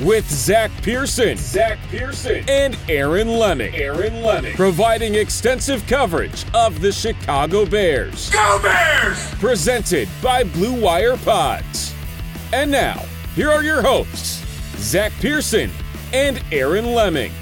with Zack Pearson, Zack Pearson, and Aaron Leming. Aaron Leming, providing extensive coverage of the Chicago Bears. Go Bears! Presented by Blue Wire Pods. And now, here are your hosts, Zack Pearson and Aaron Leming.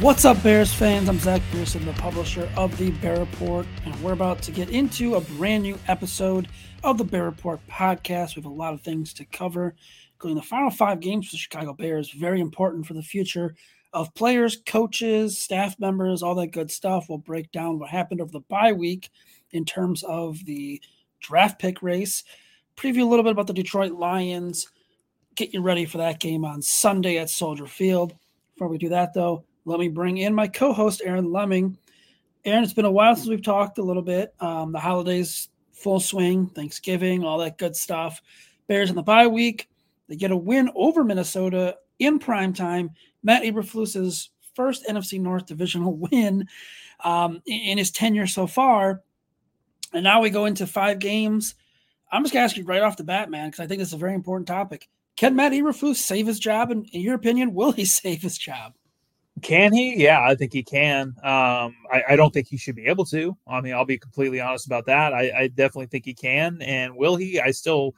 What's up, Bears fans? I'm Zack Pearson, the publisher of the Bear Report, and we're about to get into a brand new episode of the Bear Report podcast. We have a lot of things to cover, including the final five games for the Chicago Bears, very important for the future of players, coaches, staff members, all that good stuff. We'll break down what happened over the bye week in terms of the draft pick race, preview a little bit about the Detroit Lions, get you ready for that game on Sunday at Soldier Field. Before we do that, though, let me bring in my co-host Aaron Leming. Aaron, it's been a while since we've talked a little bit. Um, the holidays full swing, Thanksgiving, all that good stuff. Bears in the bye week. They get a win over Minnesota in prime time. Matt Eberflus's first NFC North divisional win um, in his tenure so far. And now we go into five games. I'm just going to ask you right off the bat, man, because I think this is a very important topic. Can Matt Eberflus save his job? And in your opinion, will he save his job? Can he? Yeah, I think he can. Um, I, I, don't think he should be able to. I mean, I'll be completely honest about that. I, I, definitely think he can. And will he? I still,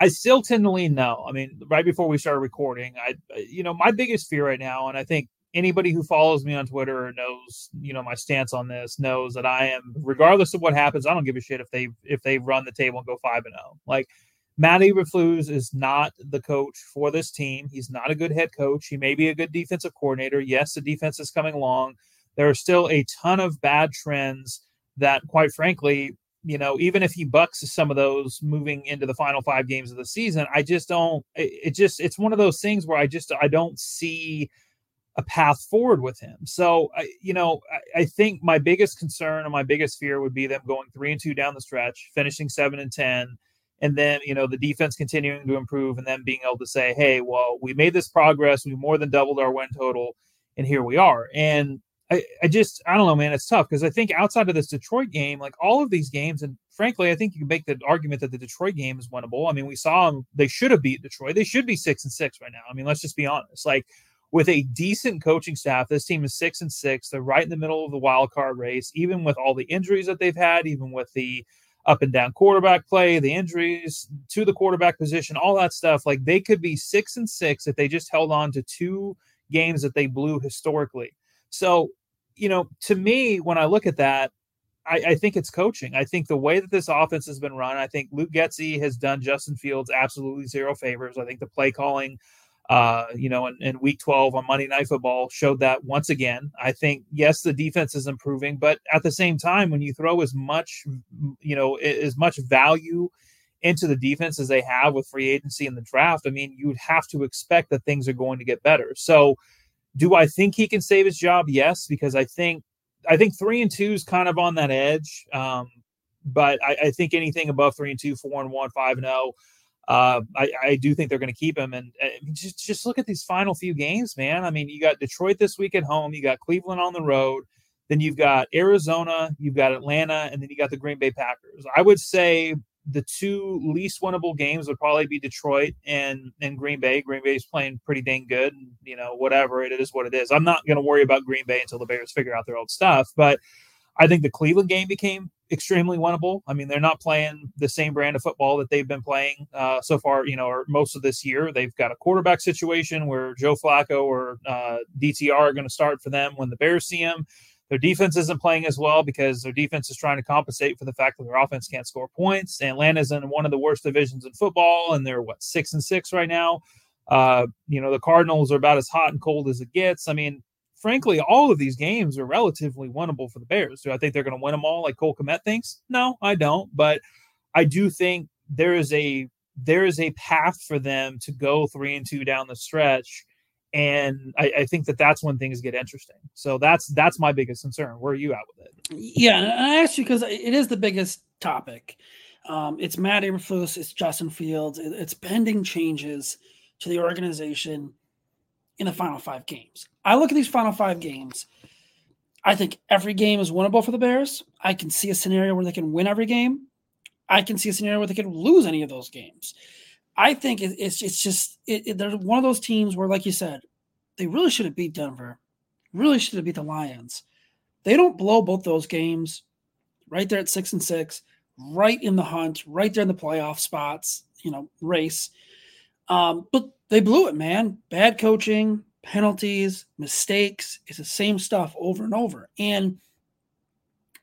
I still tend to lean no. I mean, right before we started recording, I, you know, my biggest fear right now, and I think anybody who follows me on Twitter knows, you know, my stance on this knows that I am, regardless of what happens, I don't give a shit if they if they run the table and go five and zero. Like Matt Eberflus is not the coach for this team. He's not a good head coach. He may be a good defensive coordinator. Yes, the defense is coming along. There are still a ton of bad trends that, quite frankly, you know, even if he bucks some of those moving into the final five games of the season, I just don't. It, it just it's one of those things where I just I don't see a path forward with him. So, I, you know, I, I, think my biggest concern and my biggest fear would be them going three and two down the stretch, finishing seven and ten and then you know the defense continuing to improve and then being able to say hey well we made this progress we more than doubled our win total and here we are and i, I just i don't know man it's tough because i think outside of this detroit game like all of these games and frankly i think you can make the argument that the detroit game is winnable. I mean we saw them they should have beat detroit. They should be six and six right now. I mean let's just be honest. Like with a decent coaching staff this team is six and six. They're right in the middle of the wild card race. Even with all the injuries that they've had even with the up and down quarterback play, the injuries to the quarterback position, all that stuff. Like they could be six and six if they just held on to two games that they blew historically. So, you know, to me, when I look at that, I, I think it's coaching. I think the way that this offense has been run, I think Luke Getsy has done Justin Fields absolutely zero favors. I think the play calling uh, you know, in, in, week 12 on Monday Night Football showed that once again. I think, yes, the defense is improving, but at the same time, when you throw as much, you know, as much value into the defense as they have with free agency in the draft, I mean, you'd have to expect that things are going to get better. So, do I think he can save his job? Yes, because I think I think three and two is kind of on that edge. Um, but I, I think anything above three and two, four and one, five and zero. Oh, uh, I, I, do think they're going to keep him. And uh, just just look at these final few games, man. I mean, you got Detroit this week at home, you got Cleveland on the road, then you've got Arizona, you've got Atlanta, and then you got the Green Bay Packers. I would say the two least winnable games would probably be Detroit and and Green Bay. Green Bay is playing pretty dang good, you know whatever it is, what it is. I'm not going to worry about Green Bay until the Bears figure out their old stuff. But I think the Cleveland game became extremely winnable. I mean, they're not playing the same brand of football that they've been playing uh, so far, you know, or most of this year. They've got a quarterback situation where Joe Flacco or uh, DTR are going to start for them when the Bears see him. Their defense isn't playing as well because their defense is trying to compensate for the fact that their offense can't score points. Atlanta's in one of the worst divisions in football, and they're what six and six right now. Uh, you know, the Cardinals are about as hot and cold as it gets. I mean, frankly, all of these games are relatively winnable for the Bears. Do I think they're going to win them all like Cole Kmet thinks? No, I don't. But I do think there is a there is a path for them to go three and two down the stretch, and I, I think that that's when things get interesting. So that's that's my biggest concern. Where are you at with it? Yeah, and I asked you because it is the biggest topic. Um, it's Matt Eberflus, it's Justin Fields, it's pending changes to the organization in the final five games. I look at these final five games. I think every game is winnable for the Bears. I can see a scenario where they can win every game. I can see a scenario where they can lose any of those games. I think it's it's just it, it, they're one of those teams where, like you said, they really should have beat Denver, really should have beat the Lions. They don't blow both those games, right there at six and six, right in the hunt, right there in the playoff spots, you know, race. Um, but they blew it, man. Bad coaching, penalties, mistakes. It's the same stuff over and over. And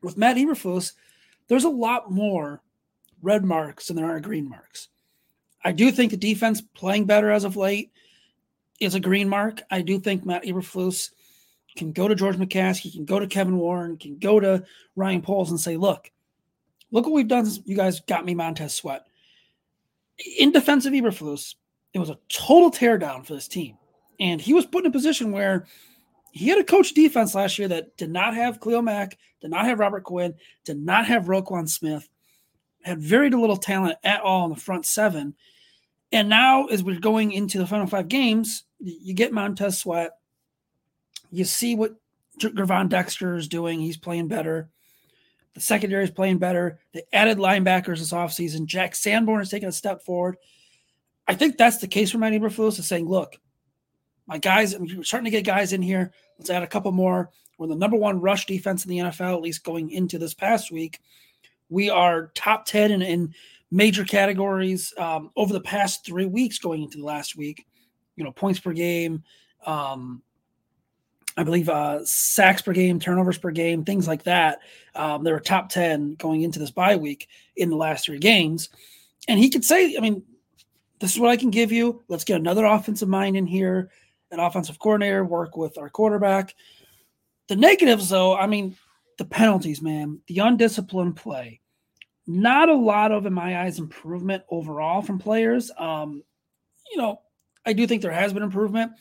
with Matt Eberflus, there's a lot more red marks than there are green marks. I do think the defense playing better as of late is a green mark. I do think Matt Eberflus can go to George McCaskey, can go to Kevin Warren, can go to Ryan Poles and say, look, look what we've done. You guys got me Montez Sweat. In defensive Eberflus, it was a total teardown for this team. And he was put in a position where he had a coach defense last year that did not have Khalil Mack, did not have Robert Quinn, did not have Roquan Smith, had very little talent at all in the front seven. And now, as we're going into the final five games, you get Montez Sweat. You see what Gervon Dexter is doing. He's playing better. The secondary is playing better. They added linebackers this offseason. Jack Sanborn is taking a step forward. I think that's the case for Matt Eberflus is saying, look, my guys, we're starting to get guys in here. Let's add a couple more. We're the number one rush defense in the NFL, at least going into this past week. We are top 10 in, in major categories um, over the past three weeks going into the last week. You know, points per game, um, I believe uh, sacks per game, turnovers per game, things like that. Um, they were top 10 going into this bye week in the last three games. And he could say, I mean, this is what I can give you. Let's get another offensive mind in here, an offensive coordinator, work with our quarterback. The negatives, though, I mean, the penalties, man, the undisciplined play. Not a lot of, in my eyes, improvement overall from players. Um, you know, I do think there has been improvement,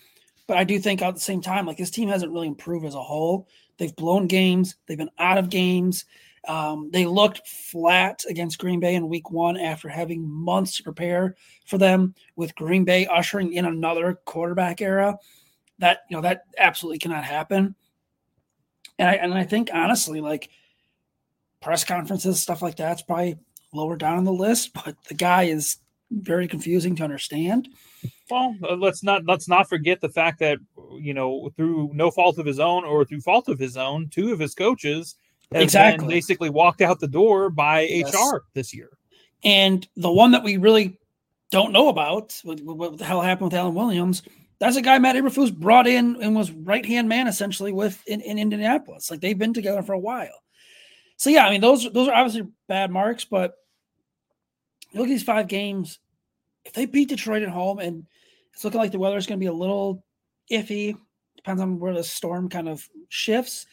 but I do think at the same time, like this team hasn't really improved as a whole. They've blown games, they've been out of games. Um, they looked flat against Green Bay in week one after having months to prepare for them, with Green Bay ushering in another quarterback era. That you know that absolutely cannot happen. And I and I think honestly, like press conferences, stuff like that's probably lower down on the list, but the guy is very confusing to understand. Well, uh, let's not let's not forget the fact that you know through no fault of his own or through fault of his own, two of his coaches exactly basically walked out the door by yes. HR this year. And the one that we really don't know about, what, what the hell happened with Alan Williams, that's a guy Matt Eberflus brought in and was right hand man essentially with in, in Indianapolis. Like they've been together for a while. So yeah, I mean those those are obviously bad marks, but look at these five games. If they beat Detroit at home and it's looking like the weather is going to be a little iffy, depends on where the storm kind of shifts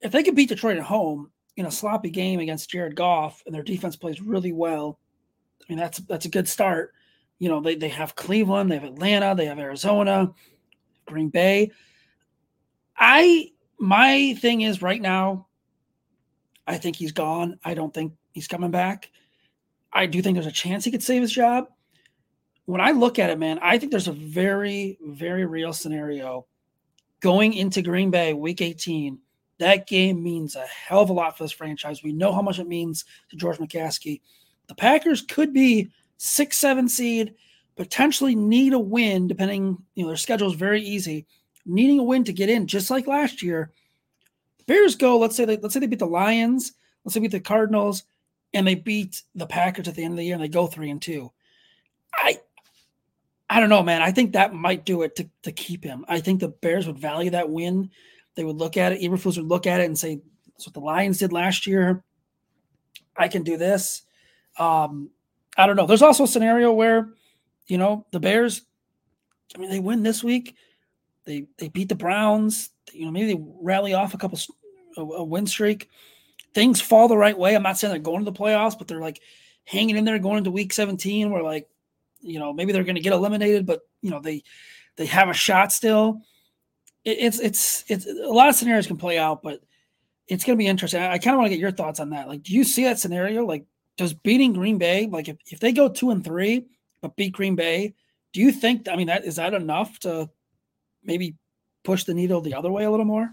if they could beat Detroit at home in a sloppy game against Jared Goff and their defense plays really well, I mean that's that's a good start. You know, they, they have Cleveland, they have Atlanta, they have Arizona, Green Bay. I my thing is right now, I think he's gone. I don't think he's coming back. I do think there's a chance he could save his job. When I look at it, man, I think there's a very, very real scenario going into Green Bay week 18 that game means a hell of a lot for this franchise. We know how much it means to George McCaskey. the Packers could be six, seven seed, potentially need a win, depending, you know, their schedule is very easy, needing a win to get in, just like last year. Bears go, let's say they let's say they beat the Lions, let's say beat the Cardinals, and they beat the Packers at the end of the year and they go three and two. I I don't know, man. I think that might do it to, to keep him. I think the Bears would value that win. They would look at it. Eberflus would look at it and say, "That's what the Lions did last year. I can do this." Um, I don't know. There's also a scenario where, you know, the Bears. I mean, they win this week. They they beat the Browns. You know, maybe they rally off a couple a, a win streak. Things fall the right way. I'm not saying they're going to the playoffs, but they're like hanging in there going into week 17. Where like you know maybe they're going to get eliminated but you know they they have a shot still it, it's it's it's a lot of scenarios can play out but it's going to be interesting i, I kind of want to get your thoughts on that like do you see that scenario like does beating green bay like if, if they go two and three but beat green bay do you think i mean that is that enough to maybe push the needle the other way a little more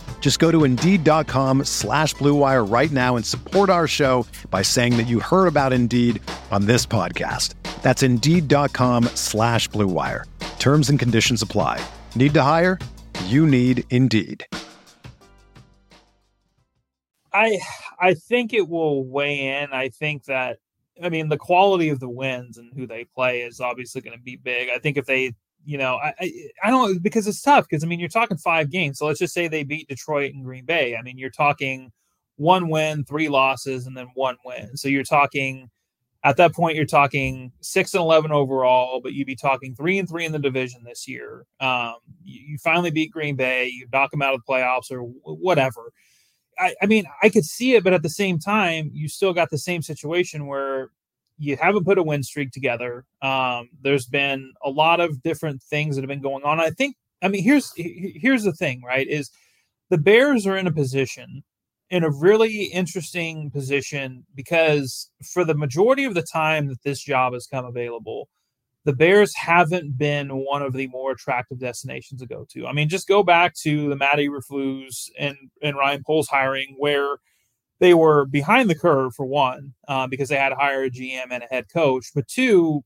Just go to Indeed.com slash BlueWire right now and support our show by saying that you heard about Indeed on this podcast. That's Indeed.com slash BlueWire. Terms and conditions apply. Need to hire? You need Indeed. I I think it will weigh in. I think that I mean the quality of the wins and who they play is obviously going to be big. I think if they you know, I, I, I don't because it's tough because I mean you're talking five games. So let's just say they beat Detroit and Green Bay. I mean you're talking one win, three losses, and then one win. So you're talking at that point you're talking six and eleven overall, but you'd be talking three and three in the division this year. Um, you, you, finally beat Green Bay, you knock them out of the playoffs or whatever. I, I mean, I could see it, but at the same time, you still got the same situation where you haven't put a win streak together. Um, there's been a lot of different things that have been going on. I think, I mean, here's here's the thing, right? Is the Bears are in a position in a really interesting position because for the majority of the time that this job has come available, the Bears haven't been one of the more attractive destinations to go to. I mean, just go back to the Matt Eberflus and and Ryan Poles hiring, where they were behind the curve for one, uh, because they had to hire a GM and a head coach, but two,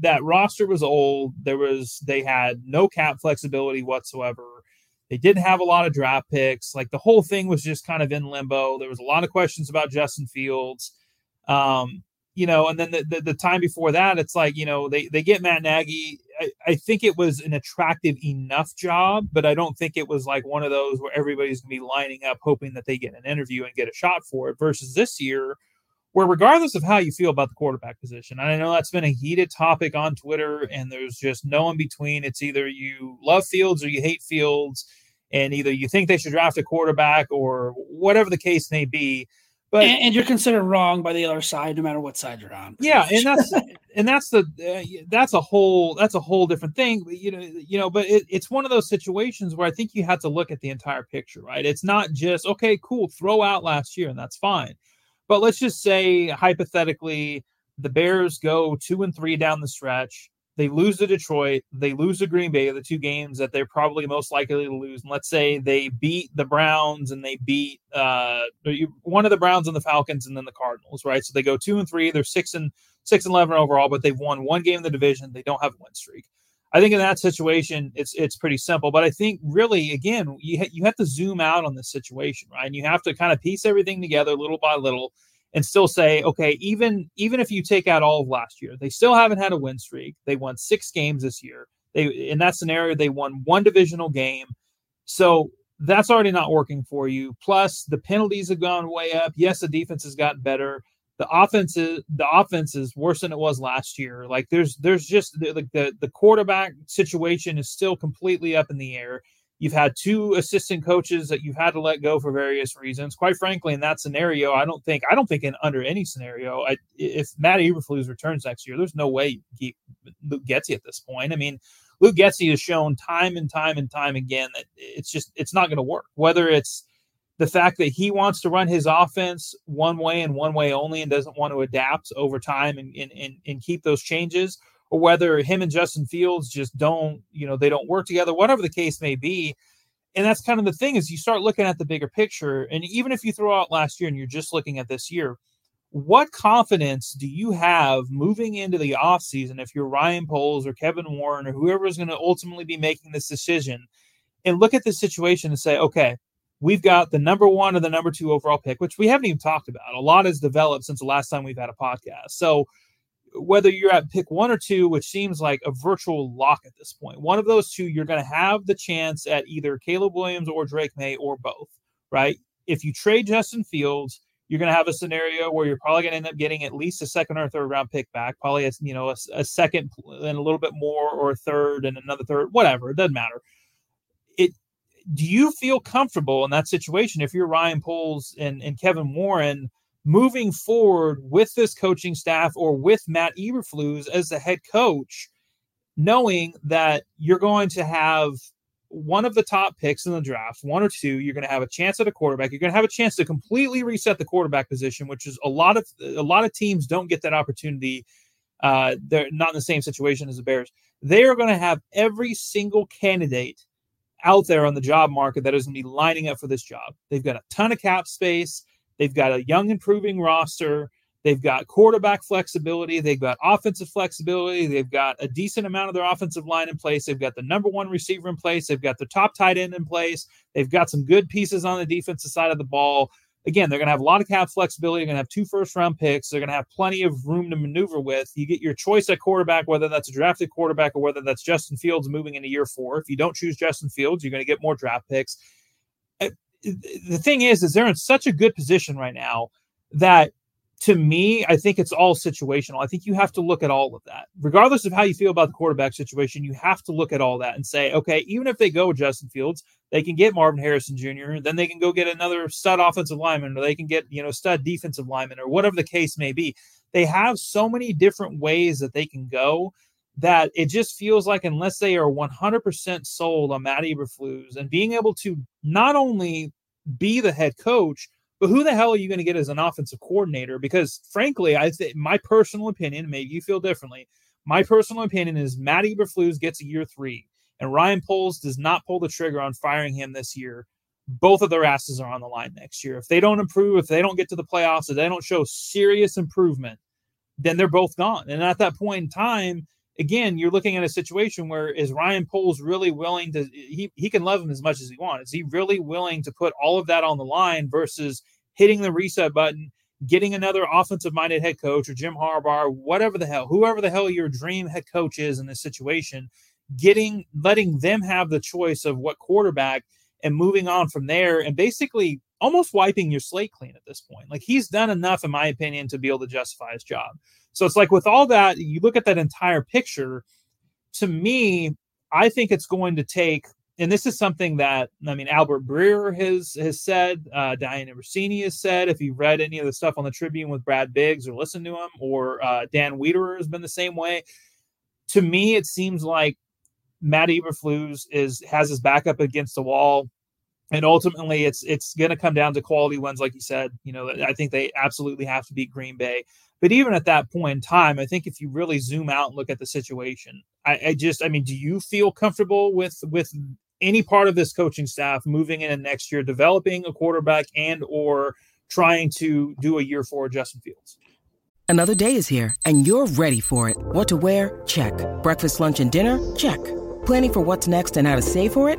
that roster was old. There was they had no cap flexibility whatsoever. They didn't have a lot of draft picks. Like the whole thing was just kind of in limbo. There was a lot of questions about Justin Fields. Um, you know, and then the, the, the, time before that, it's like, you know, they, they get Matt Nagy. I, I, think it was an attractive enough job, but I don't think it was like one of those where everybody's going to be lining up hoping that they get an interview and get a shot for it versus this year, where regardless of how you feel about the quarterback position, I know that's been a heated topic on Twitter and there's just no in between. It's either you love Fields or you hate Fields and either you think they should draft a quarterback or whatever the case may be. But and, and, you're considered wrong by the other side, no matter what side you're on. Yeah, and that's and that's the uh, that's a whole that's a whole different thing. You know, you know, but it, it's one of those situations where I think you have to look at the entire picture, right? It's not just okay, cool, throw out last year and that's fine. But let's just say hypothetically, the Bears go two and three down the stretch they lose to Detroit, they lose to Green Bay, the two games that they're probably most likely to lose. And let's say they beat the Browns and they beat uh, one of the Browns and the Falcons and then the Cardinals, right? So they go two and three, they're six and six and eleven overall, but they've won one game in the division. They don't have a win streak. I think in that situation, it's it's pretty simple. But I think really, again, you ha- you have to zoom out on this situation, right? And you have to kind of piece everything together little by little and still say, okay, even even if you take out all of last year, they still haven't had a win streak. They won six games this year. They in that scenario, they won one divisional game. So that's already not working for you. Plus, the penalties have gone way up. Yes, the defense has gotten better. The offense is the offense is worse than it was last year. Like there's there's just like the the quarterback situation is still completely up in the air. You've had two assistant coaches that you've had to let go for various reasons. Quite frankly, in that scenario, I don't think I don't think in under any scenario, I, if Matt Eberflus returns next year, there's no way you keep Luke Getsy at this point. I mean, Luke Getsy has shown time and time and time again that it's just it's not going to work. Whether it's the fact that he wants to run his offense one way and one way only and doesn't want to adapt over time and, and, and, and keep those changes, or whether him and Justin Fields just don't, you know, they don't work together, whatever the case may be. And that's kind of the thing is you start looking at the bigger picture. And even if you throw out last year and you're just looking at this year, what confidence do you have moving into the offseason if you're Ryan Poles or Kevin Warren or whoever is going to ultimately be making this decision and look at the situation and say, okay, we've got the number one or the number two overall pick, which we haven't even talked about. A lot has developed since the last time we've had a podcast. So whether you're at pick one or two, which seems like a virtual lock at this point, one of those two, you're going to have the chance at either Caleb Williams or Drake Maye or both, right? If you trade Justin Fields, you're going to have a scenario where you're probably going to end up getting at least a second or third round pick back, probably a, you know a, a second and a little bit more, or a third and another third, whatever. It doesn't matter. It. Do you feel comfortable in that situation if you're Ryan Poles and, and Kevin Warren? Moving forward with this coaching staff or with Matt Eberflus as the head coach, knowing that you're going to have one of the top picks in the draft, one or two, you're going to have a chance at a quarterback. You're going to have a chance to completely reset the quarterback position, which is a lot of a lot of teams don't get that opportunity. Uh, they're not in the same situation as the Bears. They are going to have every single candidate out there on the job market that is going to be lining up for this job. They've got a ton of cap space. They've got a young, improving roster. They've got quarterback flexibility. They've got offensive flexibility. They've got a decent amount of their offensive line in place. They've got the number one receiver in place. They've got the top tight end in place. They've got some good pieces on the defensive side of the ball. Again, they're going to have a lot of cap flexibility. They're going to have two first round picks. They're going to have plenty of room to maneuver with. You get your choice at quarterback, whether that's a drafted quarterback or whether that's Justin Fields moving into year four. If you don't choose Justin Fields, you're going to get more draft picks. The thing is, is they're in such a good position right now that to me, I think it's all situational. I think you have to look at all of that. Regardless of how you feel about the quarterback situation, you have to look at all that and say, okay, even if they go with Justin Fields, they can get Marvin Harrison Jr., then they can go get another stud offensive lineman, or they can get, you know, stud defensive lineman, or whatever the case may be. They have so many different ways that they can go that it just feels like unless they are 100% sold on Matt Eberflus and being able to not only be the head coach, but who the hell are you going to get as an offensive coordinator? Because frankly, I think my personal opinion, maybe you feel differently. My personal opinion is Matt Eberflus gets a year three, and Ryan Poles does not pull the trigger on firing him this year. Both of their asses are on the line next year. If they don't improve, if they don't get to the playoffs, if they don't show serious improvement, then they're both gone. And at that point in time, again, you're looking at a situation where is Ryan Poles really willing to he he can love him as much as he wants. Is he really willing to put all of that on the line versus hitting the reset button, getting another offensive minded head coach or Jim Harbaugh, whatever the hell, whoever the hell your dream head coach is in this situation, getting letting them have the choice of what quarterback and moving on from there and basically almost wiping your slate clean at this point. Like he's done enough, in my opinion, to be able to justify his job. So it's like with all that, you look at that entire picture. To me, I think it's going to take, and this is something that I mean, Albert Breer has has said, uh, Dianna Russini has said. If you read any of the stuff on the Tribune with Brad Biggs or listened to him, or uh, Dan Wiederer has been the same way. To me, it seems like Matt Eberflus is has his back up against the wall and ultimately it's it's going to come down to quality wins like you said you know i think they absolutely have to beat green bay. But even at that point in time i think if you really zoom out and look at the situation I, I, just i mean do you feel comfortable with with any part of this coaching staff moving in next year developing a quarterback and or trying to do a year for justin fields? Another day is here and you're ready for it. What to wear? Check. Breakfast lunch and dinner? Check. Planning for what's next and how to save for it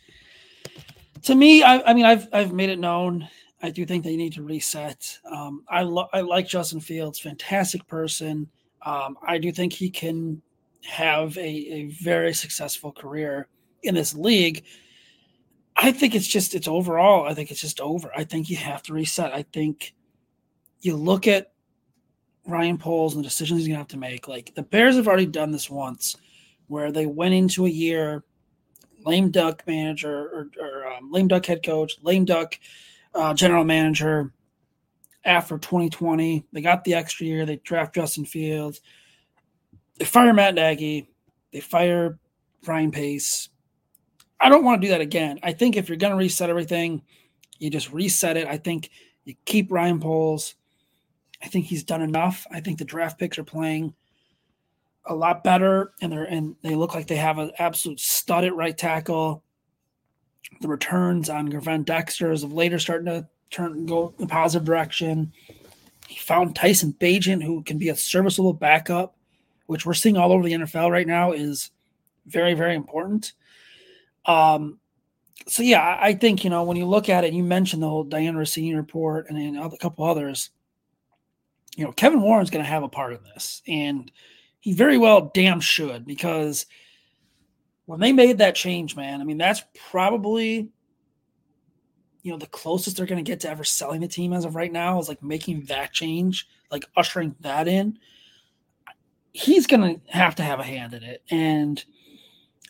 to me, I, I mean I've I've made it known. I do think they need to reset. Um, I lo- I like Justin Fields, fantastic person. Um, I do think he can have a, a very successful career in this league. I think it's just it's overall. I think it's just over. I think you have to reset. I think you look at Ryan Poles and the decisions he's gonna have to make. Like the Bears have already done this once, where they went into a year lame duck manager or, or um, lame duck head coach, lame duck uh, general manager. After 2020, they got the extra year. They draft Justin Fields. They fire Matt Nagy. They fire Ryan Pace. I don't want to do that again. I think if you're going to reset everything, you just reset it. I think you keep Ryan Poles. I think he's done enough. I think the draft picks are playing a lot better, and they're and they look like they have an absolute stud at right tackle. The returns on Gervon Dexter is of later starting to turn go in a positive direction. He found Tyson Bagent, who can be a serviceable backup, which we're seeing all over the NFL right now, is very very important. Um, so yeah, I think you know when you look at it, you mentioned the whole Dianna Russini report and then a couple others. You know, Kevin Warren's going to have a part in this, and he very well damn should because when they made that change, man, I mean that's probably you know the closest they're going to get to ever selling the team as of right now is like making that change, like ushering that in. He's going to have to have a hand in it, and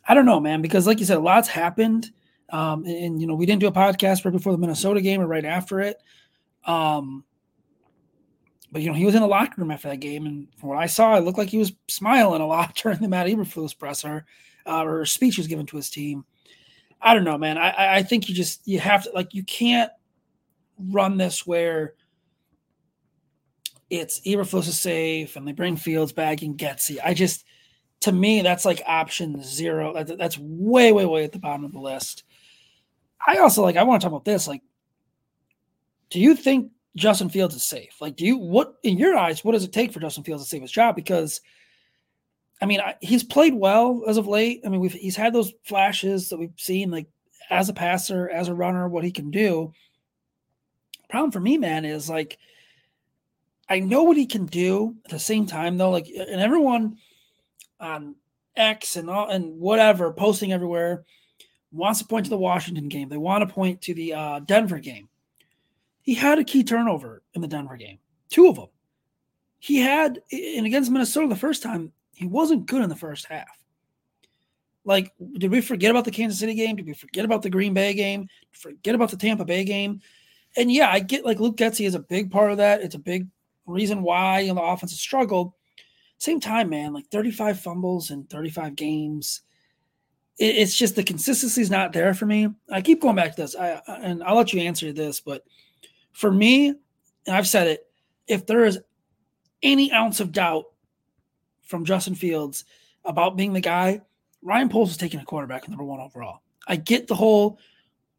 I don't know, man, because like you said, a lot's happened. Um, and, and, you know, we didn't do a podcast right before the Minnesota game or right after it. Um, but you know, he was in the locker room after that game, and from what I saw, it looked like he was smiling a lot during the Matt Eberflus presser uh, or speech he was given to his team. I don't know, man. I I think you just you have to like you can't run this where it's Eberflus is safe and they bring Fields back and Getsy. I just to me, that's like option zero. That's way, way, way at the bottom of the list. I also like, I want to talk about this. Like, do you think Justin Fields is safe? Like, do you, what, in your eyes, what does it take for Justin Fields to save his job? Because, I mean, I, he's played well as of late. I mean, we've, he's had those flashes that we've seen, like, as a passer, as a runner, what he can do. Problem for me, man, is like, I know what he can do at the same time, though. Like, and everyone, on X and all and whatever, posting everywhere, wants to point to the Washington game. They want to point to the uh, Denver game. He had a key turnover in the Denver game, two of them. He had, and against Minnesota the first time, he wasn't good in the first half. Like, did we forget about the Kansas City game? Did we forget about the Green Bay game? Forget about the Tampa Bay game? And yeah, I get like Luke Getsy is a big part of that. It's a big reason why you know, the offense has struggled. Same time, man, like 35 fumbles in 35 games. It, it's just the consistency is not there for me. I keep going back to this, I, and I'll let you answer this, but for me, and I've said it, if there is any ounce of doubt from Justin Fields about being the guy, Ryan Poles is taking a quarterback number one overall. I get the whole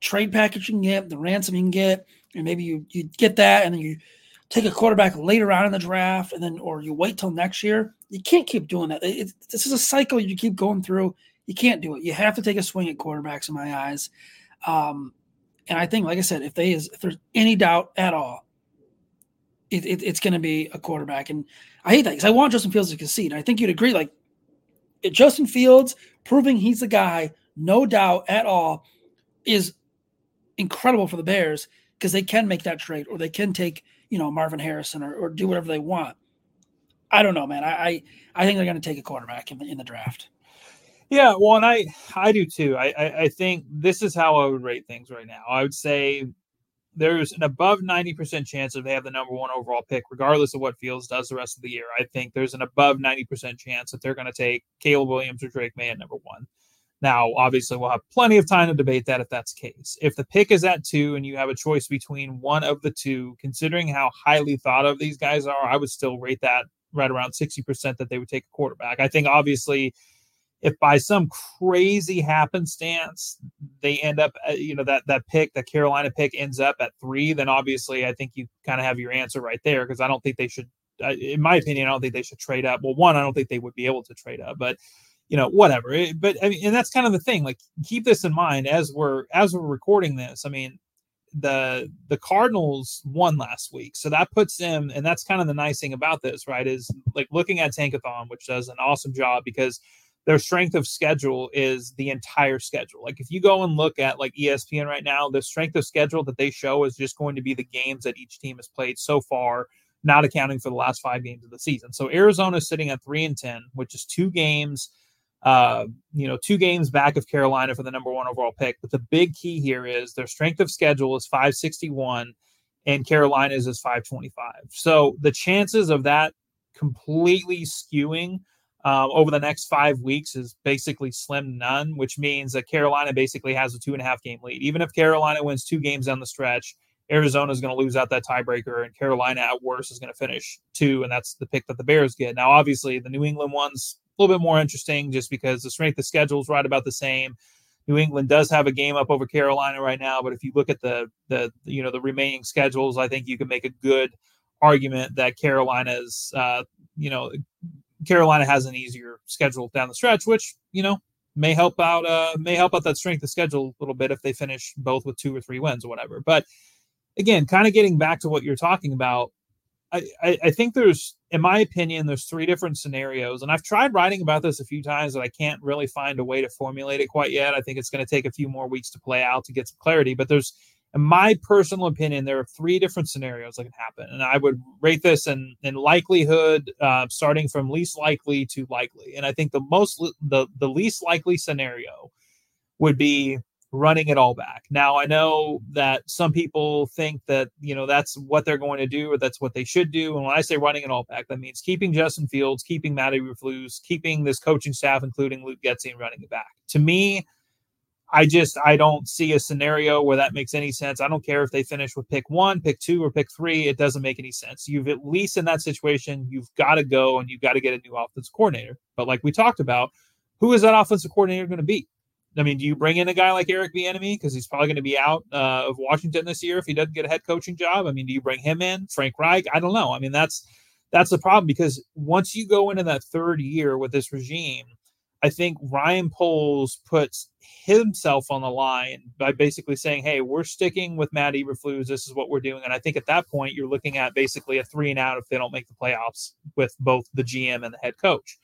trade package you can get, the ransom you can get, and maybe you you get that, and then you take a quarterback later on in the draft and then or you wait till next year. You can't keep doing that. It, this is a cycle you keep going through. You can't do it. You have to take a swing at quarterbacks in my eyes. Um, and i think like i said if they is if there's any doubt at all it, it, it's going to be a quarterback and i hate that because i want justin fields to concede i think you'd agree like justin fields proving he's the guy no doubt at all is incredible for the bears because they can make that trade or they can take you know Marvin Harrison or, or do whatever they want. I don't know, man. I I, I think they're going to take a quarterback in the in the draft. Yeah, well, and I I do too. I, I I think this is how I would rate things right now. I would say there's an above 90% chance that they have the number one overall pick, regardless of what Fields does the rest of the year. I think there's an above 90% chance that they're going to take Caleb Williams or Drake Maye at number one. Now, obviously, we'll have plenty of time to debate that if that's the case. If the pick is at two and you have a choice between one of the two, considering how highly thought of these guys are, I would still rate that right around 60% that they would take a quarterback. I think, obviously, if by some crazy happenstance they end up, uh, you know, that that pick, that Carolina pick ends up at three, then obviously I think you kind of have your answer right there because I don't think they should, in my opinion, I don't think they should trade up. Well, one, I don't think they would be able to trade up, but you know, whatever. But I mean, and that's kind of the thing. Like, keep this in mind as we're as we're recording this. I mean, the the Cardinals won last week, so that puts them, and that's kind of the nice thing about this, right? Is like looking at Tankathon, which does an awesome job because their strength of schedule is the entire schedule. Like if you go and look at like ESPN right now, the strength of schedule that they show is just going to be the games that each team has played so far, not accounting for the last five games of the season. So Arizona is sitting at three and ten, which is two games, uh, you know, two games back of Carolina for the number one overall pick. But the big key here is their strength of schedule is 561 and Carolina's is 525. So the chances of that completely skewing um, over the next five weeks is basically slim none, which means that Carolina basically has a two and a half game lead. Even if Carolina wins two games down the stretch, Arizona is going to lose out that tiebreaker, and Carolina at worst is going to finish two, and that's the pick that the Bears get. Now, obviously, the New England one's a little bit more interesting just because the strength of schedule is right about the same. New England does have a game up over Carolina right now, but if you look at the the you know the remaining schedules, I think you can make a good argument that Carolina's uh, you know Carolina has an easier schedule down the stretch, which you know may help out uh may help out that strength of schedule a little bit if they finish both with two or three wins or whatever. But again, kind of getting back to what you're talking about, I, I, I think there's in my opinion, there's three different scenarios. And I've tried writing about this a few times, but I can't really find a way to formulate it quite yet. I think it's going to take a few more weeks to play out to get some clarity. But there's in my personal opinion, there are three different scenarios that can happen, and I would rate this in in likelihood, uh, starting from least likely to likely. And I think the most the the least likely scenario would be running it all back. Now I know that some people think that you know that's what they're going to do or that's what they should do. And when I say running it all back, that means keeping Justin Fields, keeping Matt Eberflus, keeping this coaching staff, including Luke Getsy, and running it back. To me, I just I don't see a scenario where that makes any sense. I don't care if they finish with pick one, pick two, or pick three. It doesn't make any sense. You've at least in that situation, you've got to go and you've got to get a new offensive coordinator. But like we talked about, who is that offensive coordinator going to be? I mean, do you bring in a guy like Eric Bieniemy because he's probably going to be out uh, of Washington this year if he doesn't get a head coaching job? I mean, do you bring him in, Frank Reich? I don't know. I mean, that's that's the problem because once you go into that third year with this regime, I think Ryan Poles puts himself on the line by basically saying, "Hey, we're sticking with Matt Eberflus. This is what we're doing." And I think at that point, you're looking at basically a three and out if they don't make the playoffs with both the GM and the head coach.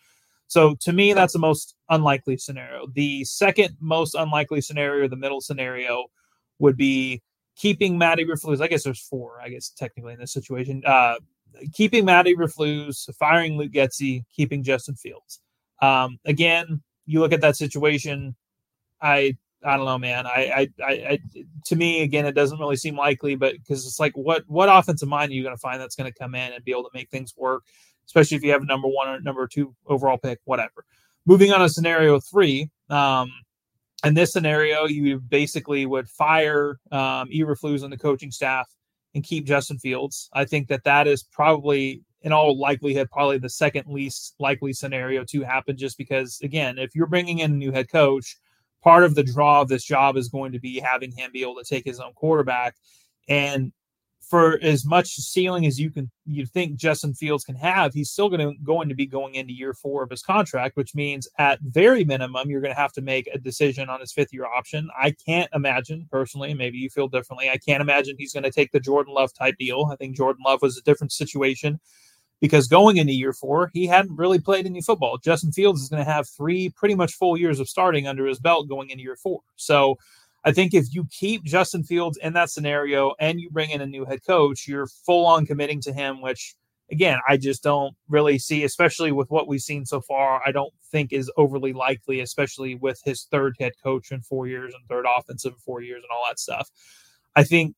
So to me, that's the most unlikely scenario. The second most unlikely scenario, the middle scenario, would be keeping Matt Eberflus. I guess there's four. I guess technically in this situation, uh, keeping Matt Eberflus, firing Luke Getsy, keeping Justin Fields. Um, again, you look at that situation. I I don't know, man. I, I, I, to me, again, it doesn't really seem likely, but because it's like, what, what offensive mind are you going to find that's going to come in and be able to make things work, especially if you have a number one or number two overall pick, whatever. Moving on to scenario three, um, in this scenario, you basically would fire um, Eberflus and the coaching staff and keep Justin Fields. I think that that is probably in all likelihood, probably the second least likely scenario to happen, just because, again, if you're bringing in a new head coach, part of the draw of this job is going to be having him be able to take his own quarterback. And for as much ceiling as you can you think Justin Fields can have, he's still going to going to be going into year four of his contract, which means at very minimum you're going to have to make a decision on his fifth year option. I can't imagine personally, maybe you feel differently. I can't imagine he's going to take the Jordan Love type deal. I think Jordan Love was a different situation because going into year four, he hadn't really played any football. Justin Fields is going to have three pretty much full years of starting under his belt going into year four. So I think if you keep Justin Fields in that scenario and you bring in a new head coach, you're full on committing to him, which again, I just don't really see, especially with what we've seen so far, I don't think is overly likely, especially with his third head coach in four years and third offensive in four years and all that stuff. I think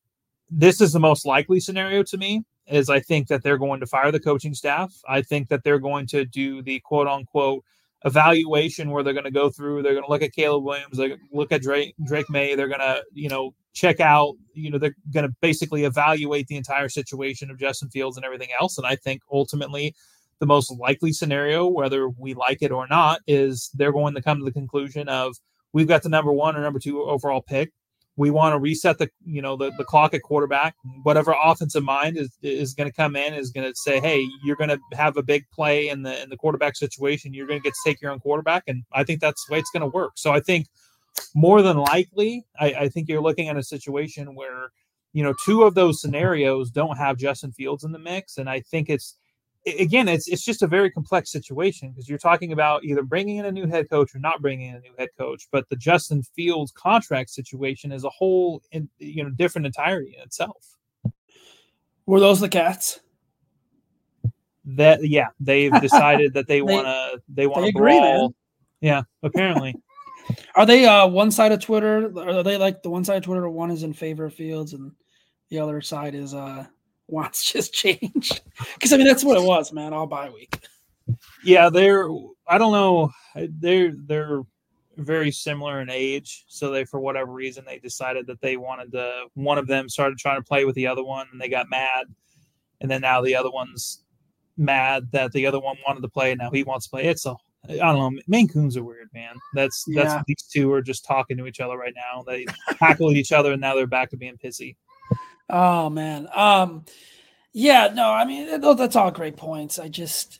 this is the most likely scenario to me is I think that they're going to fire the coaching staff. I think that they're going to do the quote unquote evaluation where they're going to go through, they're going to look at Caleb Williams, to look at Drake, Drake Maye, they're going to, you know, check out, you know, they're going to basically evaluate the entire situation of Justin Fields and everything else. And I think ultimately the most likely scenario, whether we like it or not, is they're going to come to the conclusion of we've got the number one or number two overall pick. We want to reset the you know the, the clock at quarterback. Whatever offensive mind is is going to come in is going to say, hey, you're going to have a big play in the in the quarterback situation. You're going to get to take your own quarterback, and I think that's the way it's going to work. So I think more than likely, I, I think you're looking at a situation where you know two of those scenarios don't have Justin Fields in the mix, and I think it's again, it's it's just a very complex situation because you're talking about either bringing in a new head coach or not bringing in a new head coach. But the Justin Fields contract situation is a whole, in, you know, different entirety in itself. Were those the cats? That yeah, they've decided that they want to they want to brawl. Yeah, apparently. Are they uh one side of Twitter? Are they like the one side of Twitter? One is in favor of Fields, and the other side is uh wants just changed because I mean that's what it was, man. All bye week. Yeah, they're. I don't know. They're they're very similar in age, so they for whatever reason they decided that they wanted to. One of them started trying to play with the other one, and they got mad, and then now the other one's mad that the other one wanted to play, and now he wants to play. It's a I don't know. Maine Coons are weird, man. That's yeah. that's these two are just talking to each other right now. They tackle each other, and now they're back to being pissy. Oh man. Um yeah, no, I mean that's all great points. I just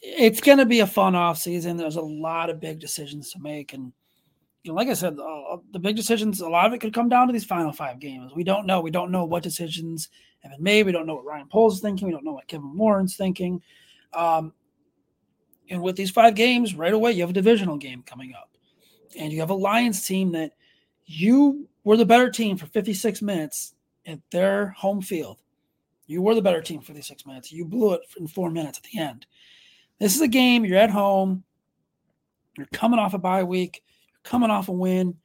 it's going to be a fun off season. There's a lot of big decisions to make, and you know, like I said, uh, the big decisions. A lot of it could come down to these final five games. We don't know. We don't know what decisions have been made. We don't know what Ryan Poles is thinking. We don't know what Kevin Warren's thinking. Um, and with these five games, right away, you have a divisional game coming up, and you have a Lions team that you were the better team for 56 minutes at their home field. You were the better team for 56 minutes. You blew it in four minutes at the end. This is a game. You're at home. You're coming off a bye week. You're coming off a win.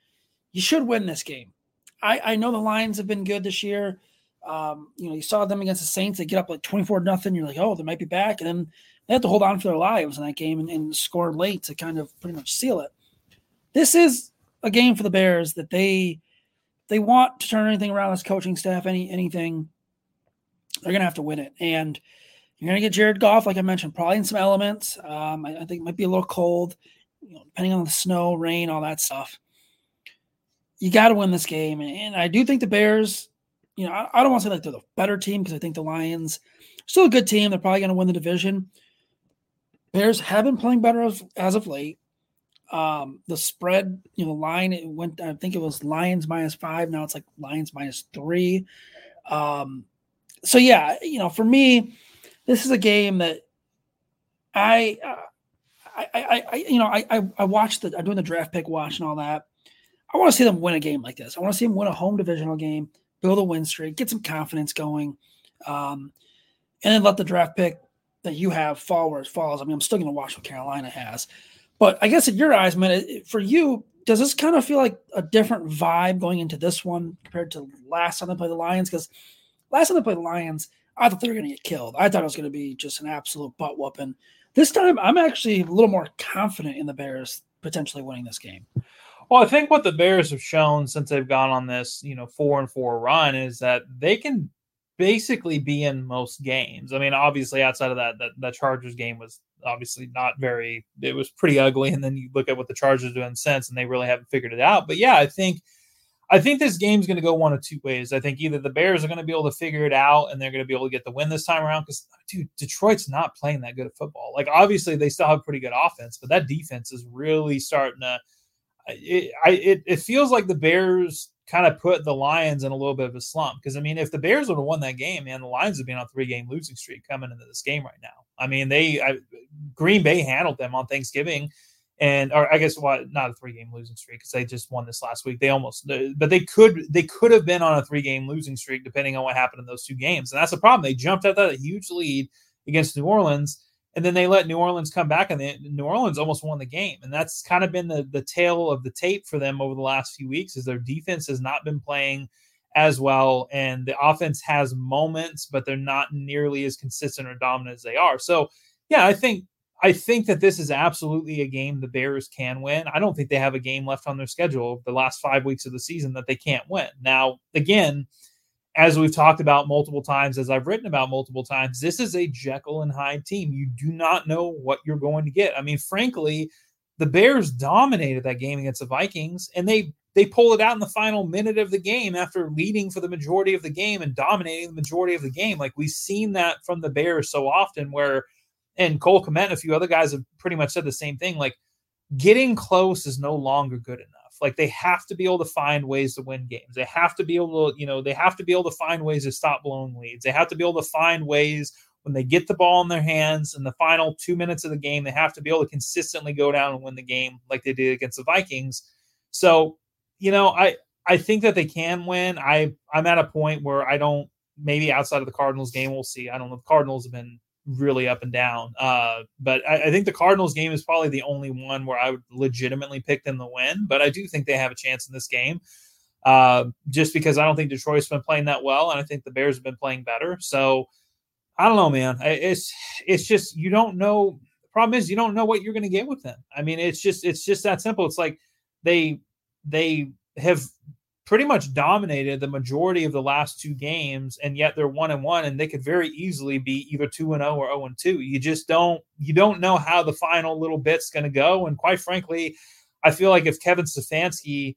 You should win this game. I, I know the Lions have been good this year. Um, you know, you saw them against the Saints. They get up like 24 nothing. You're like, oh, they might be back. And then they have to hold on for their lives in that game and, and score late to kind of pretty much seal it. This is a game for the Bears that they they want to turn anything around this coaching staff, any anything. They're gonna have to win it. And you're going to get Jared Goff, like I mentioned, probably in some elements. Um, I, I, think it might be a little cold, you know, depending on the snow, rain, all that stuff. You got to win this game. And I do think the Bears, you know, I, I don't want to say like they're the better team because I think the Lions still a good team. They're probably going to win the division. Bears have been playing better as, as of late. Um, the spread, you know, line it went. I think it was Lions minus five. Now it's like Lions minus three. Um, so yeah, you know, for me, this is a game that I, I, I, I, you know, I, I, I watched the, I'm doing the draft pick watch and all that. I want to see them win a game like this. I want to see them win a home divisional game, build a win streak, get some confidence going, um, and then let the draft pick that you have fall where it falls. I mean, I'm still going to watch what Carolina has, but I guess in your eyes, man, for you, does this kind of feel like a different vibe going into this one compared to last time they played the Lions? Because last time they played the Lions, I thought they were going to get killed. I thought it was going to be just an absolute butt whooping. This time, I'm actually a little more confident in the Bears potentially winning this game. Well, I think what the Bears have shown since they've gone on this, you know, four and four run is that they can basically be in most games. I mean, obviously, outside of that, that, that Chargers game was obviously not very, it was pretty ugly. And then you look at what the Chargers doing since, and they really haven't figured it out. But yeah, I think I think this game's going to go one of two ways. I think either the Bears are going to be able to figure it out and they're going to be able to get the win this time around because, dude, Detroit's not playing that good at football. Like, obviously, they still have pretty good offense, but that defense is really starting to. It, I, it, it feels like the Bears kind of put the Lions in a little bit of a slump because I mean, if the Bears would have won that game, man, the Lions would be on a three-game losing streak coming into this game right now. I mean, they I, Green Bay handled them on Thanksgiving and or I guess what not a three game losing streak because they just won this last week. They almost, uh, but they could they could have been on a three game losing streak depending on what happened in those two games, and that's the problem. They jumped out that huge lead against New Orleans, and then they let New Orleans come back, and they, New Orleans almost won the game. And that's kind of been the the tale of the tape for them over the last few weeks. Is their defense has not been playing as well, and the offense has moments, but they're not nearly as consistent or dominant as they are. So, yeah, I think I think that this is absolutely a game the Bears can win. I don't think they have a game left on their schedule the last five weeks of the season that they can't win. Now, again as we've talked about multiple times, as I've written about multiple times, this is a Jekyll and Hyde team. You do not know what you're going to get. I mean, frankly, the Bears dominated that game against the Vikings, and they they pull it out in the final minute of the game after leading for the majority of the game and dominating the majority of the game. Like we've seen that from the Bears so often, where and Cole Kmet and a few other guys have pretty much said the same thing. Like getting close is no longer good enough. Like they have to be able to find ways to win games. They have to be able to, you know, they have to be able to find ways to stop blowing leads. They have to be able to find ways when they get the ball in their hands in the final two minutes of the game, they have to be able to consistently go down and win the game like they did against the Vikings. So, you know, I I think that they can win. I I'm at a point where I don't maybe outside of the Cardinals game, we'll see. I don't know. The Cardinals have been really up and down. Uh, but I, I, think the Cardinals game is probably the only one where I would legitimately pick them to win. But I do think they have a chance in this game, uh, just because I don't think Detroit's been playing that well, and I think the Bears have been playing better. So I don't know, man. It's it's just you don't know. The problem is you don't know what you're going to get with them. I mean, it's just it's just that simple. It's like they they have pretty much dominated the majority of the last two games, and yet they're one and one, and they could very easily be either two and zero oh or zero and two. You just don't you don't know how the final little bit's going to go, and quite frankly, I feel like if Kevin Stefanski,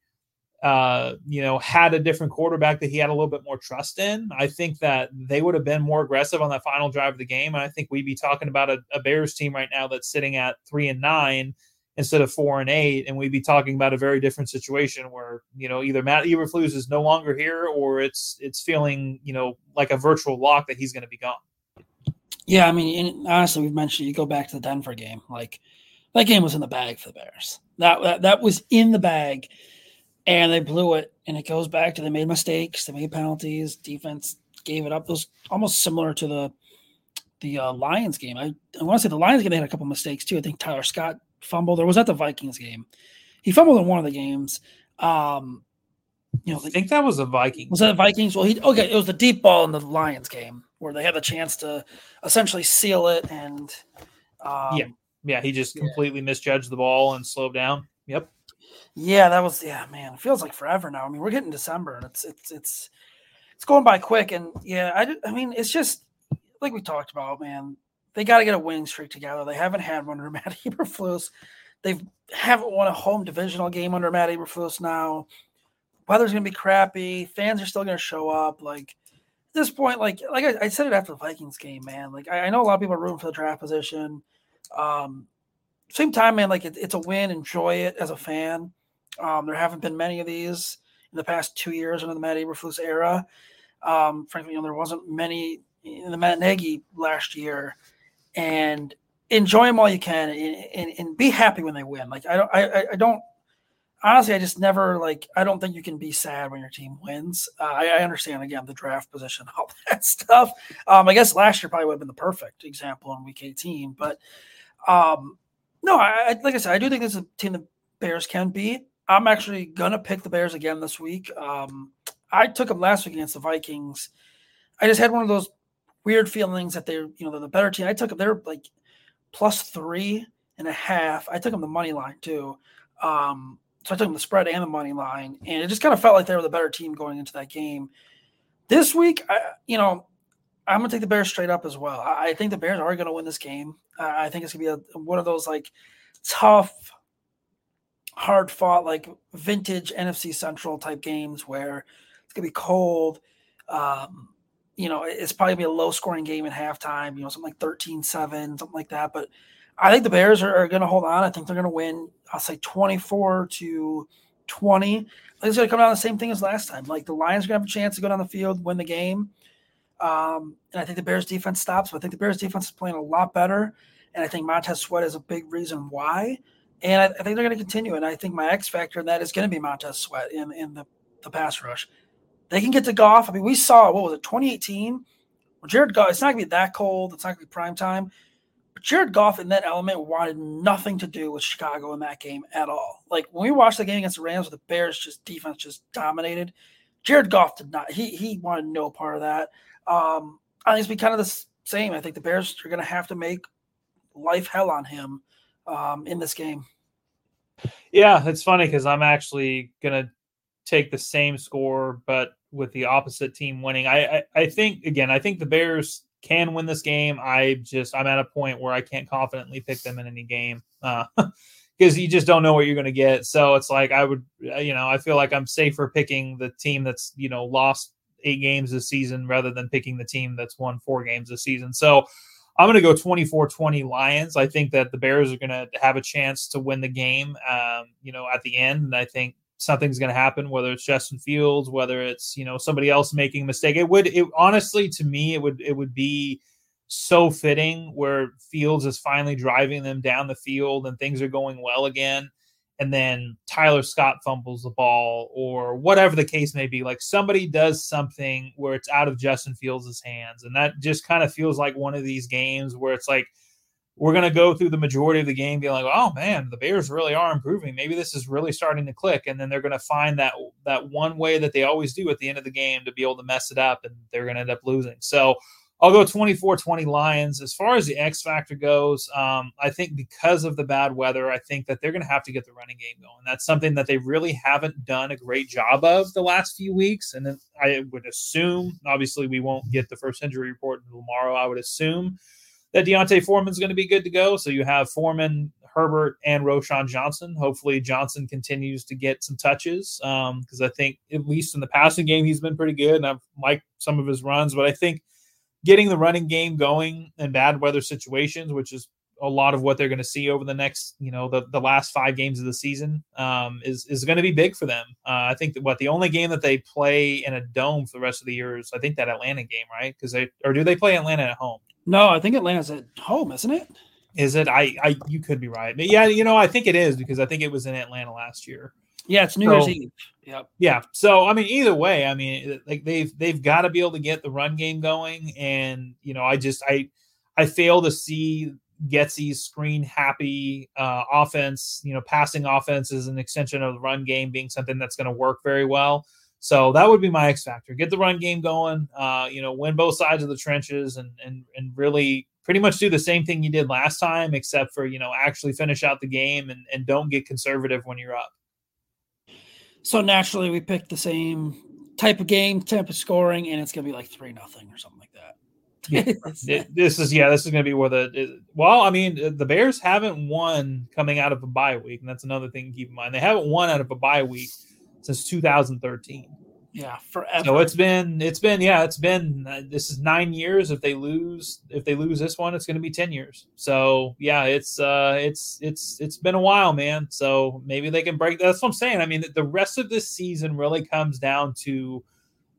uh, you know, had a different quarterback that he had a little bit more trust in, I think that they would have been more aggressive on that final drive of the game. And I think we'd be talking about a, a Bears team right now that's sitting at three and nine instead of four and eight, and we'd be talking about a very different situation where you know either Matt Eberflus is no longer here or it's it's feeling you know like a virtual lock that he's going to be gone. Yeah, I mean, honestly, we've mentioned you go back to the Denver game, like that game was in the bag for the Bears. That that, that was in the bag, and they blew it. And it goes back to they made mistakes, they made penalties, defense gave it up. It was almost similar to the the uh, Lions game. I, I want to say the Lions game they had a couple mistakes too. I think Tyler Scott fumbled, or was that the Vikings game? He fumbled in one of the games. Um, you know, I think that was the Vikings. Was that the Vikings? Well, he okay. It was the deep ball in the Lions game where they had the chance to essentially seal it, and um, yeah, yeah, he just completely yeah. misjudged the ball and slowed down. Yep. Yeah, that was yeah, man. It feels like forever now. I mean, we're getting December, and it's it's it's it's going by quick. And yeah, I I mean, it's just like we talked about, man they got to get a winning streak together. They haven't had one under Matt Eberflus. They haven't won a home divisional game under Matt Eberflus now. Weather's going to be crappy. Fans are still going to show up. Like at this point, like like I, I, said it after the Vikings game, man. Like I, I, know a lot of people are rooting for the draft position. Um, same time, man. Like it, it's a win. Enjoy it as a fan. Um, there haven't been many of these in the past two years under the Matt Eberflus era. Um, frankly, you know, there wasn't many in the Matt Nagy last year and enjoy them while you can and, and, and, be happy when they win. Like I don't, I, I don't, honestly, I just never like, I don't think you can be sad when your team wins. Uh, I, I, understand again, the draft position, all that stuff. Um, I guess last year probably would have been the perfect example in week 18, but um, no, I, like I said, I do think this is a team the Bears can beat. I'm actually gonna pick the Bears again this week. Um, I took them last week against the Vikings. I just had one of those weird feelings that they're, you know, they're the better team. I took them, they're like plus three and a half. I took them the money line too. Um, so I took them the spread and the money line, and it just kind of felt like they were the better team going into that game. This week, I, you know, I'm gonna take the Bears straight up as well. I, I think the Bears are gonna win this game. I think it's gonna be a, one of those like tough, hard fought, like vintage NFC Central type games where it's gonna be cold. Um, you know, it's probably be a low scoring game at halftime, you know, something like 13 7, something like that. But I think the Bears are, are going to hold on. I think they're going to win, I'll say 24 to 20. I think it's going to come down to the same thing as last time. Like the Lions are going to have a chance to go down the field, win the game. Um, and I think the Bears defense stops. But I think the Bears defense is playing a lot better. And I think Montez Sweat is a big reason why. And I, I think they're going to continue. And I think my X factor in that is going to be Montez Sweat in, in the, the pass rush. They can get to Goff. I mean, we saw what was it, 2018? Well, Jared Goff. It's not gonna be that cold. It's not gonna be prime time. But Jared Goff in that element wanted nothing to do with Chicago in that game at all. Like when we watched the game against the Rams, the Bears just defense just dominated. Jared Goff did not. He he wanted no part of that. Um, I think it's be kind of the same. I think the Bears are going to have to make life hell on him um, in this game. Yeah, it's funny because I'm actually going to take the same score, but with the opposite team winning. I, I, I think again, I think the Bears can win this game. I just I'm at a point where I can't confidently pick them in any game because uh, you just don't know what you're going to get. So it's like I would, uh, you know, I feel like I'm safer picking the team that's you know lost eight games this season rather than picking the team that's won four games this season. So I'm going to go 24-20 Lions. I think that the Bears are going to have a chance to win the game, um, you know, at the end. And I think something's going to happen, whether it's Justin Fields, whether it's you know somebody else making a mistake. It would, it honestly, to me, it would it would be so fitting where Fields is finally driving them down the field and things are going well again. And then Tyler Scott fumbles the ball, or whatever the case may be. Like somebody does something where it's out of Justin Fields' hands. And that just kind of feels like one of these games where it's like, we're going to go through the majority of the game being like, oh man, the Bears really are improving. Maybe this is really starting to click. And then they're going to find that that one way that they always do at the end of the game to be able to mess it up and they're going to end up losing. So I'll go 24 20 Lions. As far as the X factor goes, um, I think because of the bad weather, I think that they're going to have to get the running game going. That's something that they really haven't done a great job of the last few weeks. And then I would assume, obviously, we won't get the first injury report tomorrow. I would assume that D'Onta Foreman's going to be good to go. So you have Foreman, Herbert, and Roschon Johnson. Hopefully Johnson continues to get some touches because um, I think at least in the passing game he's been pretty good, and I've liked some of his runs. But I think getting the running game going in bad weather situations, which is a lot of what they're going to see over the next, you know, the, the last five games of the season um, is is going to be big for them. Uh, I think that what the only game that they play in a dome for the rest of the year is I think that Atlanta game, right? Because they or do they play Atlanta at home? No, I think Atlanta's at home, isn't it? Is it? I, I, you could be right. But yeah, you know, I think it is because I think it was in Atlanta last year. Yeah, it's New so, Year's Eve. Yep. Yeah. So I mean, either way, I mean, like they've they've got to be able to get the run game going, and you know, I just I I fail to see Getsy's screen happy uh, offense. You know, passing offense is an extension of the run game being something that's going to work very well. So that would be my X factor. Get the run game going. Uh, you know, win both sides of the trenches, and and and really pretty much do the same thing you did last time, except for you know actually finish out the game and and don't get conservative when you're up. So naturally, we picked the same type of game, type of scoring, and it's gonna be like three nothing or something like that. yeah, this is yeah, this is going to be where the well, I mean, the Bears haven't won coming out of a bye week, and that's another thing to keep in mind. They haven't won out of a bye week since 2013. Yeah, forever. So it's been it's been yeah it's been uh, this is nine years. If they lose if they lose this one, it's going to be ten years. So yeah, it's uh it's it's it's been a while, man. So maybe they can break. That's what I'm saying. I mean, the rest of this season really comes down to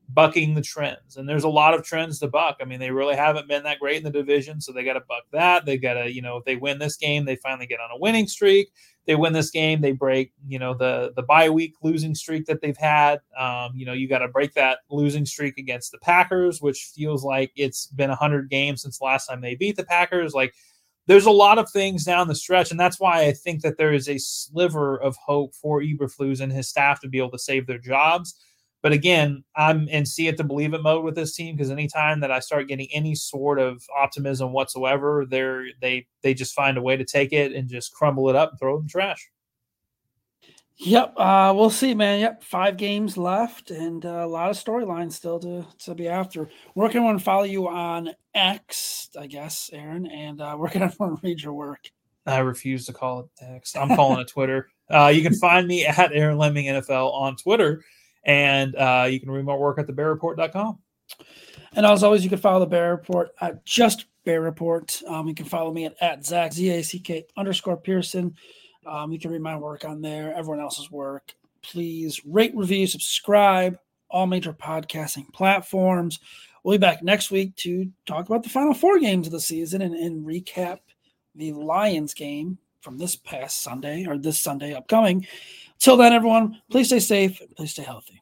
bucking the trends. And there's a lot of trends to buck. I mean, they really haven't been that great in the division, so they got to buck that. They got to, you know, if they win this game, they finally get on a winning streak. They win this game, they break, you know, the the bye week losing streak that they've had. Um, you know, you got to break that losing streak against the Packers, which feels like it's been 100 games since last time they beat the Packers. Like there's a lot of things down the stretch, and that's why I think that there is a sliver of hope for Eberflus and his staff to be able to save their jobs but again, I'm in see it to believe it mode with this team because anytime that I start getting any sort of optimism whatsoever, they're they they just find a way to take it and just crumble it up and throw it in the trash. Yep, uh, we'll see, man. Yep, five games left and uh, a lot of storylines still to to be after. Where can one follow you on X? I guess, Aaron, and uh, where can everyone read your work? I refuse to call it X. I'm calling it Twitter. Uh, you can find me at Aaron Leming NFL on Twitter. And uh, you can read more work at thebearreport.com. And as always, you can follow the Bear Report at just Bear Report. Um, you can follow me at, at Zack, Z A C K underscore Pearson. Um, you can read my work on there, everyone else's work. Please rate, review, subscribe, all major podcasting platforms. We'll be back next week to talk about the final four games of the season and, and recap the Lions game from this past Sunday or this Sunday upcoming. Till then, everyone, please stay safe, please stay healthy.